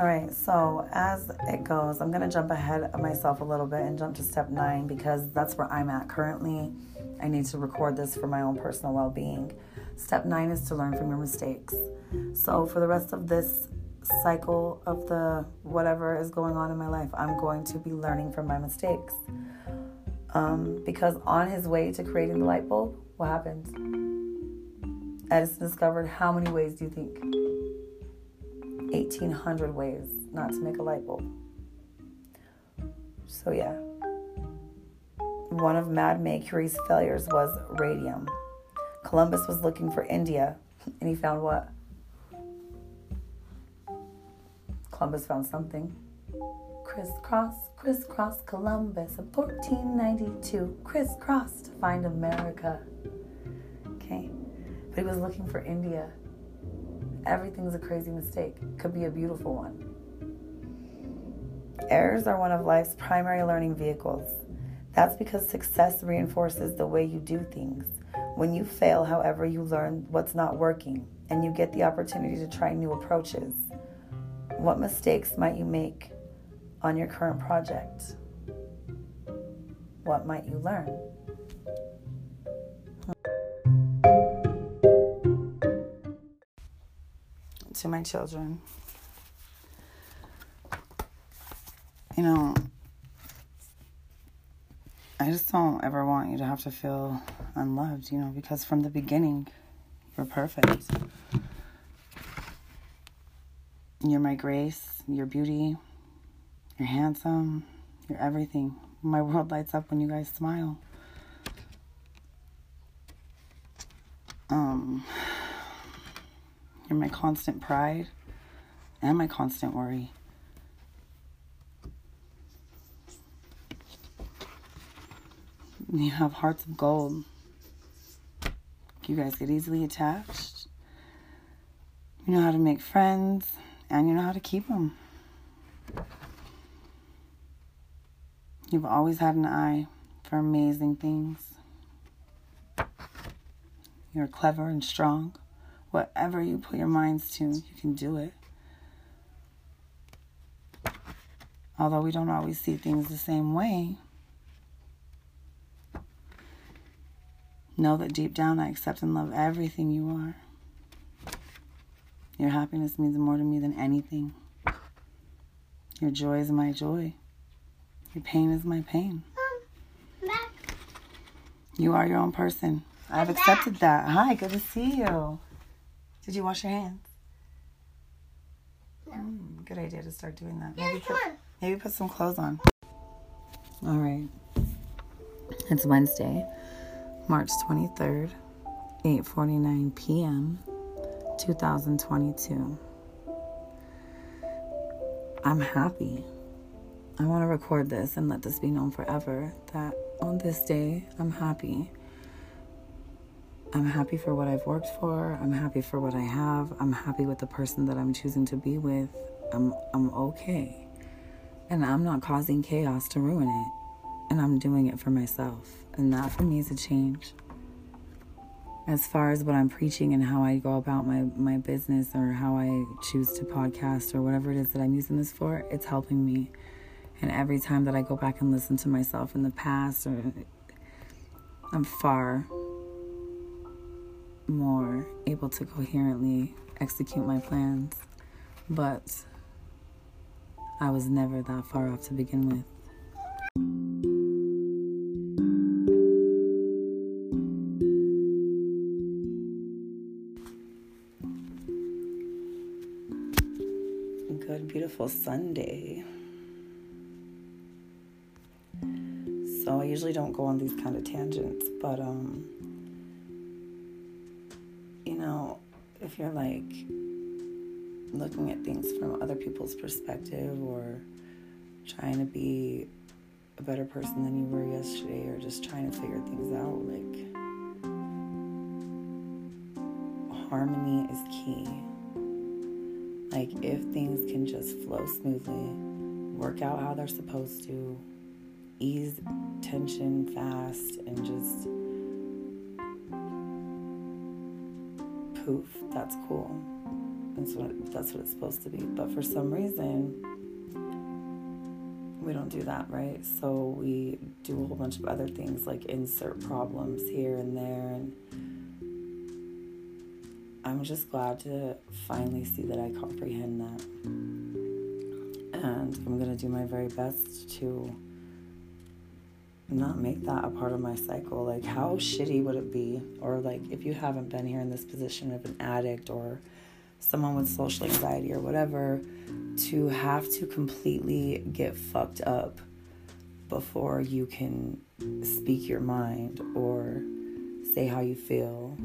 All right, so as it goes, I'm going to jump ahead of myself a little bit and jump to step nine because that's where I'm at currently. I need to record this for my own personal well being. Step nine is to learn from your mistakes. So, for the rest of this cycle of the whatever is going on in my life, I'm going to be learning from my mistakes. Um, because on his way to creating the light bulb, what happened? Edison discovered how many ways do you think? 1800 ways not to make a light bulb. So, yeah. One of Madame Curie's failures was radium. Columbus was looking for India, and he found what? Columbus found something. Crisscross, crisscross Columbus in 1492. Crisscross to find America. Okay. But he was looking for India. Everything's a crazy mistake. Could be a beautiful one. Errors are one of life's primary learning vehicles. That's because success reinforces the way you do things. When you fail, however, you learn what's not working and you get the opportunity to try new approaches. What mistakes might you make on your current project? What might you learn? To my children, you know, I just don't ever want you to have to feel unloved, you know, because from the beginning, you're perfect. You're my grace, your beauty, you're handsome. You're everything. My world lights up when you guys smile. Um, you're my constant pride and my constant worry. You have hearts of gold. You guys get easily attached. You know how to make friends, and you know how to keep them. You've always had an eye for amazing things. You're clever and strong. Whatever you put your minds to, you can do it. Although we don't always see things the same way, know that deep down I accept and love everything you are. Your happiness means more to me than anything. Your joy is my joy. Your pain is my pain. You are your own person. I've accepted that. Hi, good to see you. Did you wash your hands? No. Mm, good idea to start doing that. Maybe put, maybe put some clothes on. All right. It's Wednesday, March 23rd, 8:49 p.m. 2022. I'm happy. I want to record this and let this be known forever that on this day, I'm happy. I'm happy for what I've worked for. I'm happy for what I have. I'm happy with the person that I'm choosing to be with. I'm I'm okay. And I'm not causing chaos to ruin it. And I'm doing it for myself. And that for me is a change. As far as what I'm preaching and how I go about my, my business or how I choose to podcast or whatever it is that I'm using this for, it's helping me and every time that I go back and listen to myself in the past, or I'm far more able to coherently execute my plans. But I was never that far off to begin with. Good, beautiful Sunday. So I usually don't go on these kind of tangents, but um you know, if you're like looking at things from other people's perspective or trying to be a better person than you were yesterday or just trying to figure things out, like harmony is key. Like if things can just flow smoothly, work out how they're supposed to, ease tension fast and just poof, that's cool. That's what that's what it's supposed to be. But for some reason, we don't do that, right? So we do a whole bunch of other things like insert problems here and there and I'm just glad to finally see that I comprehend that. And I'm going to do my very best to not make that a part of my cycle. Like, how shitty would it be? Or, like, if you haven't been here in this position of an addict or someone with social anxiety or whatever, to have to completely get fucked up before you can speak your mind or say how you feel.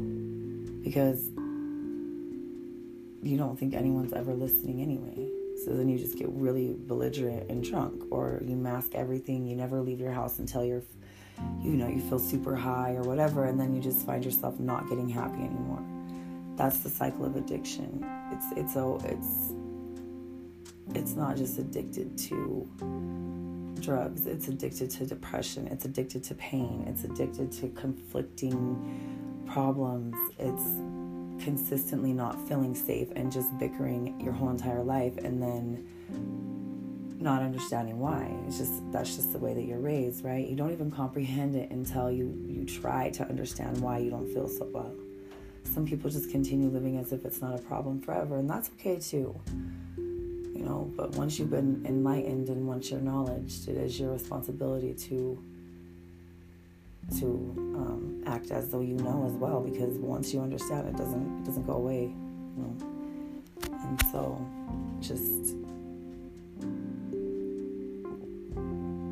Because you don't think anyone's ever listening anyway. So then you just get really belligerent and drunk, or you mask everything. You never leave your house until you're, you know, you feel super high or whatever, and then you just find yourself not getting happy anymore. That's the cycle of addiction. It's it's a it's it's not just addicted to drugs. It's addicted to depression. It's addicted to pain. It's addicted to conflicting problems. It's consistently not feeling safe and just bickering your whole entire life and then not understanding why. It's just that's just the way that you're raised, right? You don't even comprehend it until you you try to understand why you don't feel so well. Some people just continue living as if it's not a problem forever, and that's okay too. You know, but once you've been enlightened and once you're knowledge, it is your responsibility to to um, act as though you know as well because once you understand it doesn't it doesn't go away you know? And so just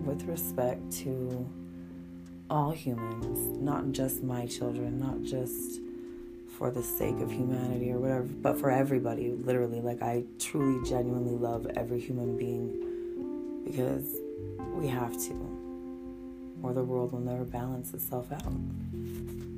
with respect to all humans not just my children not just for the sake of humanity or whatever but for everybody literally like i truly genuinely love every human being because we have to or the world will never balance itself out.